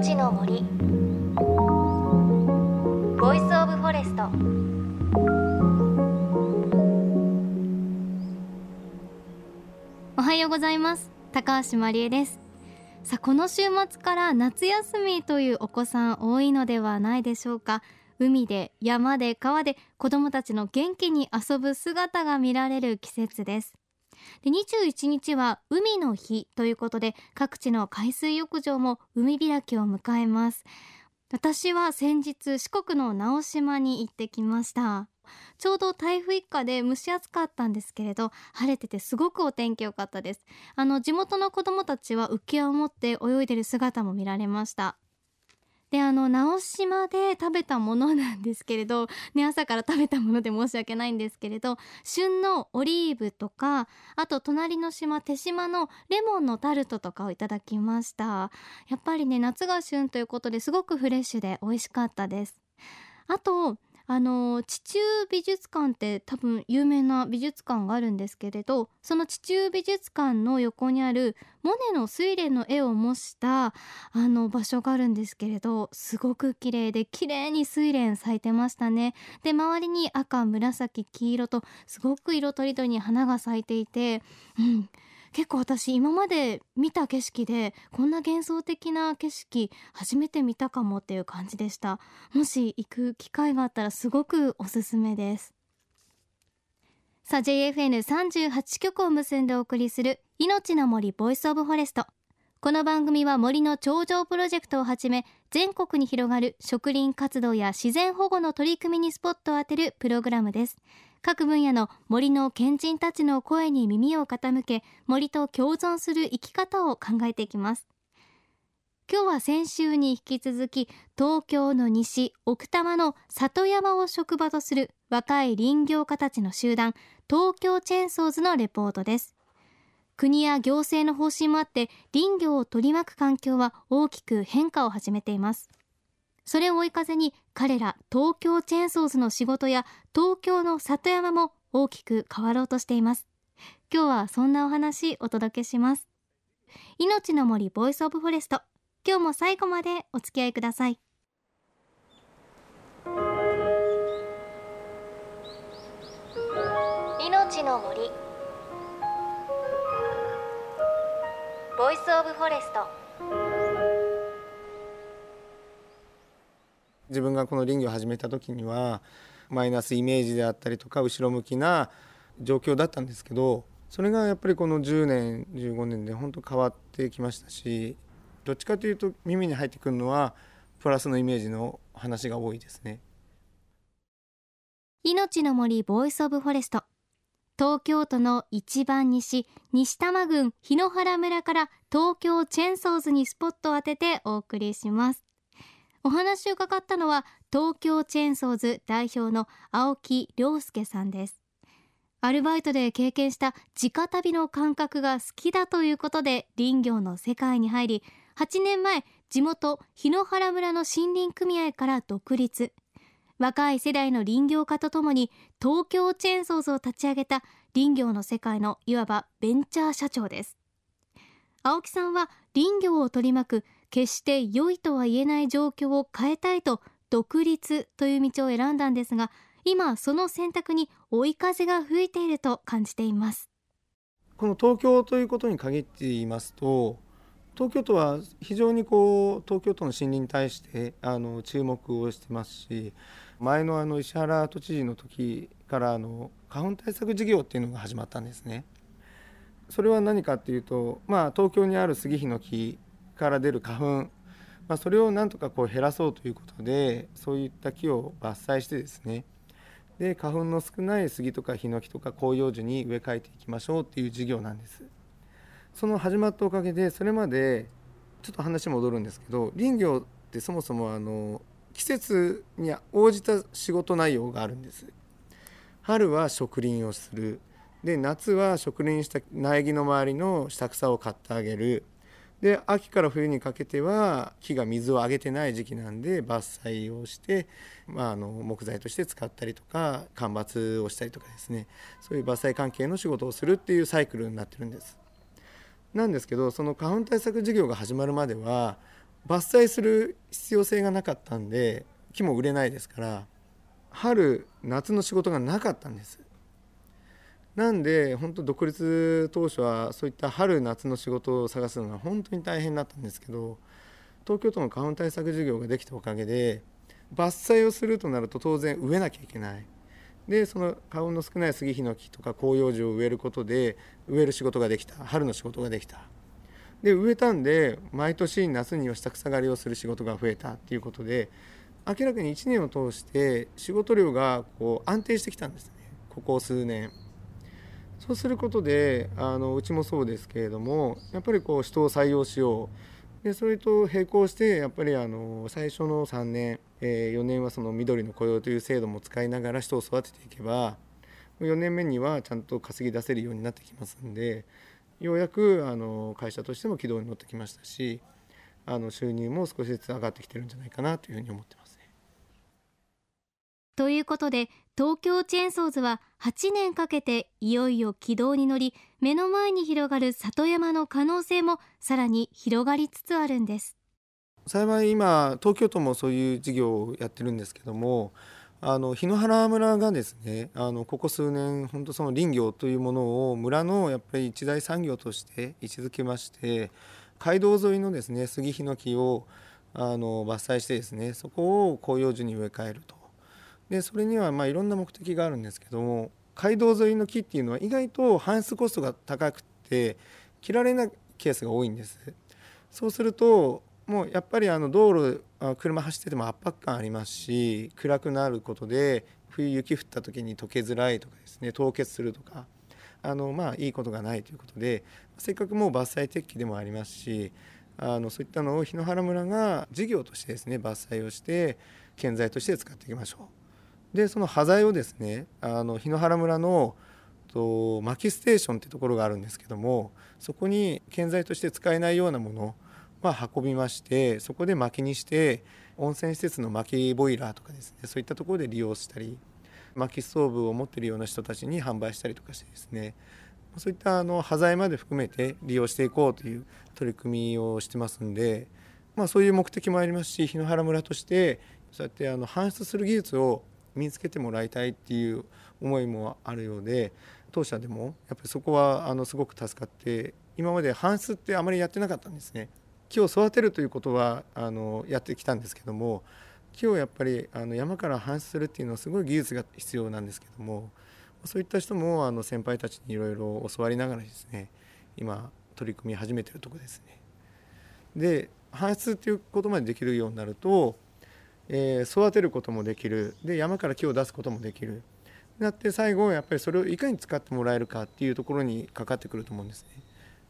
命の森。 Voice of Forest。おはようございます。高橋万里恵です。さあこの週末から夏休みというお子さん多いのではないでしょうか。海で山で川で子どもたちの元気に遊ぶ姿が見られる季節です。で21日は海の日ということで各地の海水浴場も海開きを迎えます。私は先日四国の直島に行ってきました。ちょうど台風一過で蒸し暑かったんですけれど晴れててすごくお天気良かったです。あの地元の子供たちは浮き輪を持って泳いでる姿も見られました。であの直島で食べたものなんですけれど、ね、朝から食べたもので申し訳ないんですけれど旬のオリーブとかあと隣の島手島のレモンのタルトとかをいただきました。やっぱりね夏が旬ということですごくフレッシュで美味しかったです。あとあの地中美術館って多分有名な美術館があるんですけれどその地中美術館の横にあるモネの睡蓮の絵を模したあの場所があるんですけれどすごく綺麗で綺麗に睡蓮咲いてましたね。で周りに赤紫黄色とすごく色とりどりに花が咲いていてうん。結構私今まで見た景色でこんな幻想的な景色初めて見たかもっていう感じでした。もし行く機会があったらすごくおすすめです。さあ JFN38 局を結んでお送りする命の森 Voice of Forest。この番組は森の頂上プロジェクトをはじめ全国に広がる植林活動や自然保護の取り組みにスポットを当てるプログラムです。各分野の森の賢人たちの声に耳を傾け森と共存する生き方を考えていきます。今日は先週に引き続き東京の西奥多摩の里山を職場とする若い林業家たちの集団東京チェーンソーズのレポートです。国や行政の方針もあって林業を取り巻く環境は大きく変化を始めています。それを追い風に彼ら東京チェーンソーズの仕事や東京の里山も大きく変わろうとしています。今日はそんなお話お届けします。命の森 Voice of Forest。今日も最後までお付き合いください。命の森。Voice of Forest。自分がこの林業を始めた時にはマイナスイメージであったりとか後ろ向きな状況だったんですけどそれがやっぱりこの10年15年で本当変わってきましたしどっちかというと耳に入ってくるのはプラスのイメージの話が多いですね。命の森 Voice of Forest。東京都の一番西西多摩郡日野原村から東京チェンソーズにスポットを当ててお送りします。お話を伺ったのは東京チェーンソーズ代表の青木亮介さんです。アルバイトで経験した直旅の感覚が好きだということで林業の世界に入り8年前地元日野原村の森林組合から独立。若い世代の林業家とともに東京チェーンソーズを立ち上げた林業の世界のいわばベンチャー社長です。青木さんは林業を取り巻く決して良いとは言えない状況を変えたいと独立という道を選んだんですが今その選択に追い風が吹いていると感じていますこの東京ということに限って言いますと東京都は非常にこう東京都の森林に対してあの注目をしてますし前のあの石原都知事の時からあの花粉対策事業っていうのが始まったんですね。それは何かっていうと、まあ、東京にある杉ヒノキから出る花粉、まあ、それをなんとかこう減らそうということでそういった木を伐採してですね。で花粉の少ない杉とかヒノキとか広葉樹に植え替えていきましょうっていう事業なんです。その始まったおかげでそれまでちょっと話戻るんですけど林業ってそもそもあの季節に応じた仕事内容があるんです。春は植林をする。で夏は植林した苗木の周りの下草を刈ってあげる。で秋から冬にかけては木が水をあげてない時期なんで伐採をして、まあ、あの木材として使ったりとか間伐をしたりとかですねそういう伐採関係の仕事をするっていうサイクルになってるんです。なんですけどその花粉対策事業が始まるまでは伐採する必要性がなかったんで木も売れないですから春夏の仕事がなかったんですなんで本当独立当初はそういった春夏の仕事を探すのが本当に大変だったんですけど東京都の花粉対策事業ができたおかげで伐採をするとなると当然植えなきゃいけない。でその花粉の少ない杉ヒノキとか広葉樹を植えることで植える仕事ができた春の仕事ができた。で植えたんで毎年夏には下草刈りをする仕事が増えたっていうことで明らかに1年を通して仕事量がこう安定してきたんですね。ここ数年。そうすることであのうちもそうですけれどもやっぱりこう人を採用しようでそれと並行してやっぱりあの最初の3年、えー、4年はその緑の雇用という制度も使いながら人を育てていけば4年目にはちゃんと稼ぎ出せるようになってきますんでようやくあの会社としても軌道に乗ってきましたしあの収入も少しずつ上がってきてるんじゃないかなというふうに思ってますね。ということで東京チェーンソーズは8年かけていよいよ軌道に乗り目の前に広がる里山の可能性もさらに広がりつつあるんです。幸い今東京都もそういう事業をやってるんですけどもあの檜原村がですねあのここ数年本当その林業というものを村のやっぱり一大産業として位置づけまして街道沿いのですね杉ヒノキをあの伐採してですねそこを広葉樹に植え替えると。でそれにはまあいろんな目的があるんですけども街道沿いの木っていうのは意外と搬出コストが高くて切られないケースが多いんですそうするともうやっぱりあの道路車走ってても圧迫感ありますし暗くなることで冬雪降った時に溶けづらいとかですね凍結するとかあのまあいいことがないということでせっかくもう伐採撤起でもありますしあのそういったのを檜原村が事業としてですね伐採をして建材として使っていきましょう。でその端材をですねあの檜原村のと薪ステーションっていうところがあるんですけどもそこに建材として使えないようなものま、運びましてそこで薪にして温泉施設の薪ボイラーとかですねそういったところで利用したり薪ストーブを持ってるような人たちに販売したりとかしてですねそういったあの端材まで含めて利用していこうという取り組みをしてますんで、まあ、そういう目的もありますし檜原村としてそうやってあの搬出する技術を身につけてもらいたいっていう思いもあるようで当社でもやっぱりそこはあのすごく助かって今まで搬出ってあまりやってなかったんですね。木を育てるということはあのやってきたんですけども木をやっぱりあの山から搬出するっていうのはすごい技術が必要なんですけどもそういった人もあの先輩たちにいろいろ教わりながらですね今取り組み始めてるとこですね。で搬出っていうことまでできるようになると、えー、育てることもできる。で山から木を出すこともできる。なって最後やっぱりそれをいかに使ってもらえるかっていうところにかかってくると思うんですね。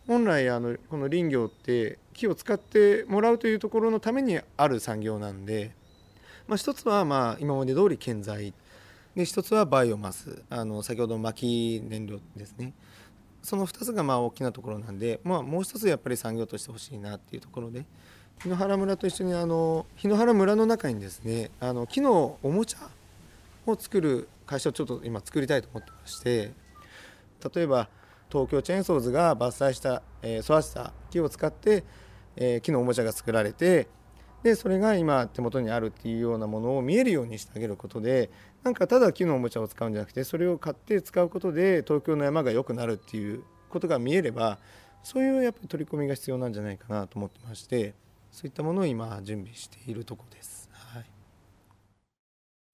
本来あのこの林業って木を使ってもらうというところのためにある産業なんで、まあ、一つはまあ今まで通り建材。で一つはバイオマス。あの先ほど薪燃料ですね。その2つがまあ大きなところなんで、まあ、もう一つやっぱり産業としてほしいなっていうところで檜原村と一緒にあの檜原村の中にですねあの木のおもちゃを作る会社をちょっと今作りたいと思ってまして例えば東京チェーンソーズが伐採した、えー、育てた木を使って、えー、木のおもちゃが作られてでそれが今手元にあるっていうようなものを見えるようにしてあげることでなんかただ木のおもちゃを使うんじゃなくてそれを買って使うことで東京の山が良くなるっていうことが見えればそういうやっぱり取り組みが必要なんじゃないかなと思ってましてそういったものを今準備しているところです、はい、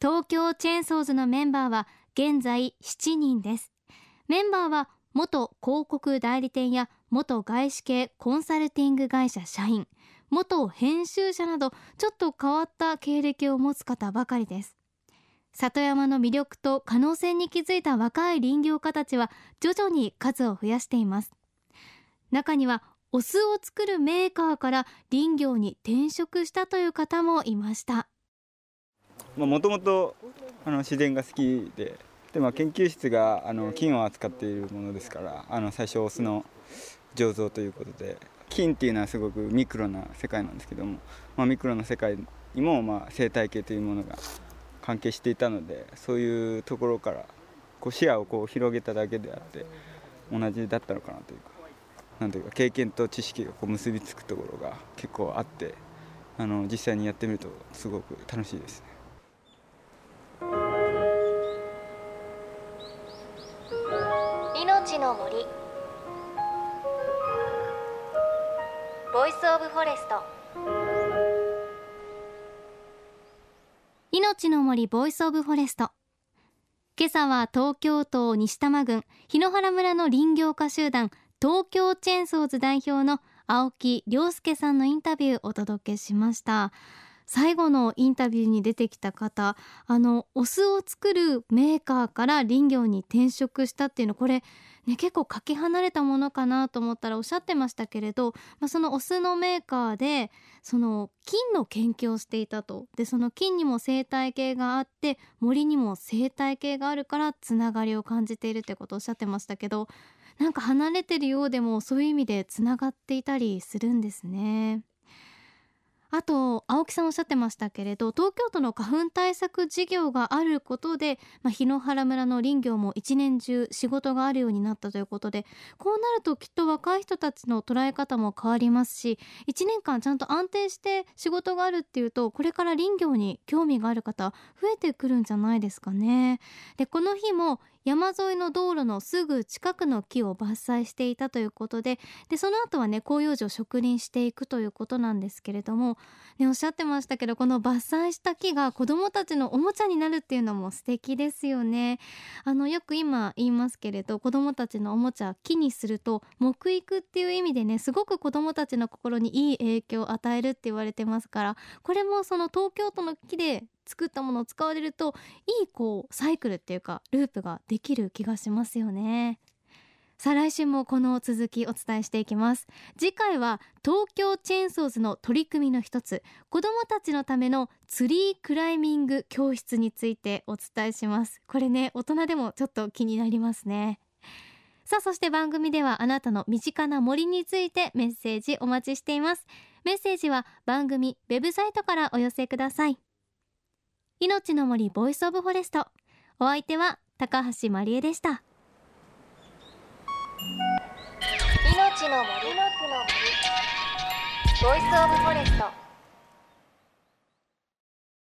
東京チェーンソーズのメンバーは現在7人です。メンバーは元広告代理店や元外資系コンサルティング会社社員。元編集者などちょっと変わった経歴を持つ方ばかりです。里山の魅力と可能性に気づいた若い林業家たちは徐々に数を増やしています。中にはお酢を作るメーカーから林業に転職したという方もいました。もともと自然が好きでで、まあ、研究室があの金を扱っているものですからあの最初オスの醸造ということで金っていうのはすごくミクロな世界なんですけども、まあ、ミクロな世界にも、まあ、生態系というものが関係していたのでそういうところからこう視野をこう広げただけであって同じだったのかなというか。なんというか経験と知識がこう結びつくところが結構あってあの実際にやってみるとすごく楽しいですね。命の森。 Voice of Forest。命の森 Voice of Forest。今朝は東京都西多摩郡檜原村の林業家集団東京チェーンソーズ代表の青木亮輔さんのインタビューをお届けしました。最後のインタビューに出てきた方あのお酢を作るメーカーから林業に転職したっていうのこれね、結構かけ離れたものかなと思ったらおっしゃってましたけれど、まあ、そのお酢のメーカーでその菌の研究をしていたと。でその菌にも生態系があって森にも生態系があるからつながりを感じているってことをおっしゃってましたけどなんか離れてるようでもそういう意味でつながっていたりするんですね。あと青木さんおっしゃってましたけれど東京都の花粉対策事業があることで、まあ、檜原村の林業も一年中仕事があるようになったということでこうなるときっと若い人たちの捉え方も変わりますし1年間ちゃんと安定して仕事があるっていうとこれから林業に興味がある方増えてくるんじゃないですかね。でこの日も山沿いの道路のすぐ近くの木を伐採していたということででその後はね広葉樹を植林していくということなんですけれども、ね、おっしゃってましたけどこの伐採した木が子どもたちのおもちゃになるっていうのも素敵ですよね。あのよく今言いますけれど子どもたちのおもちゃ木にすると木育っていう意味でねすごく子どもたちの心にいい影響を与えるって言われてますからこれもその東京都の木で作ったものを使われるといいこうサイクルっていうかループができる気がしますよね。さあ来週もこの続きお伝えしていきます。次回は東京チェーンソーズの取り組みの一つ子どもたちのためのツリークライミング教室についてお伝えします。これね大人でもちょっと気になりますね。さあそして番組ではあなたの身近な森についてメッセージお待ちしています。メッセージは番組ウェブサイトからお寄せください。命の森 Voice of Forest。お相手は高橋真理恵でした。命の森。ボイスオブフォレスト。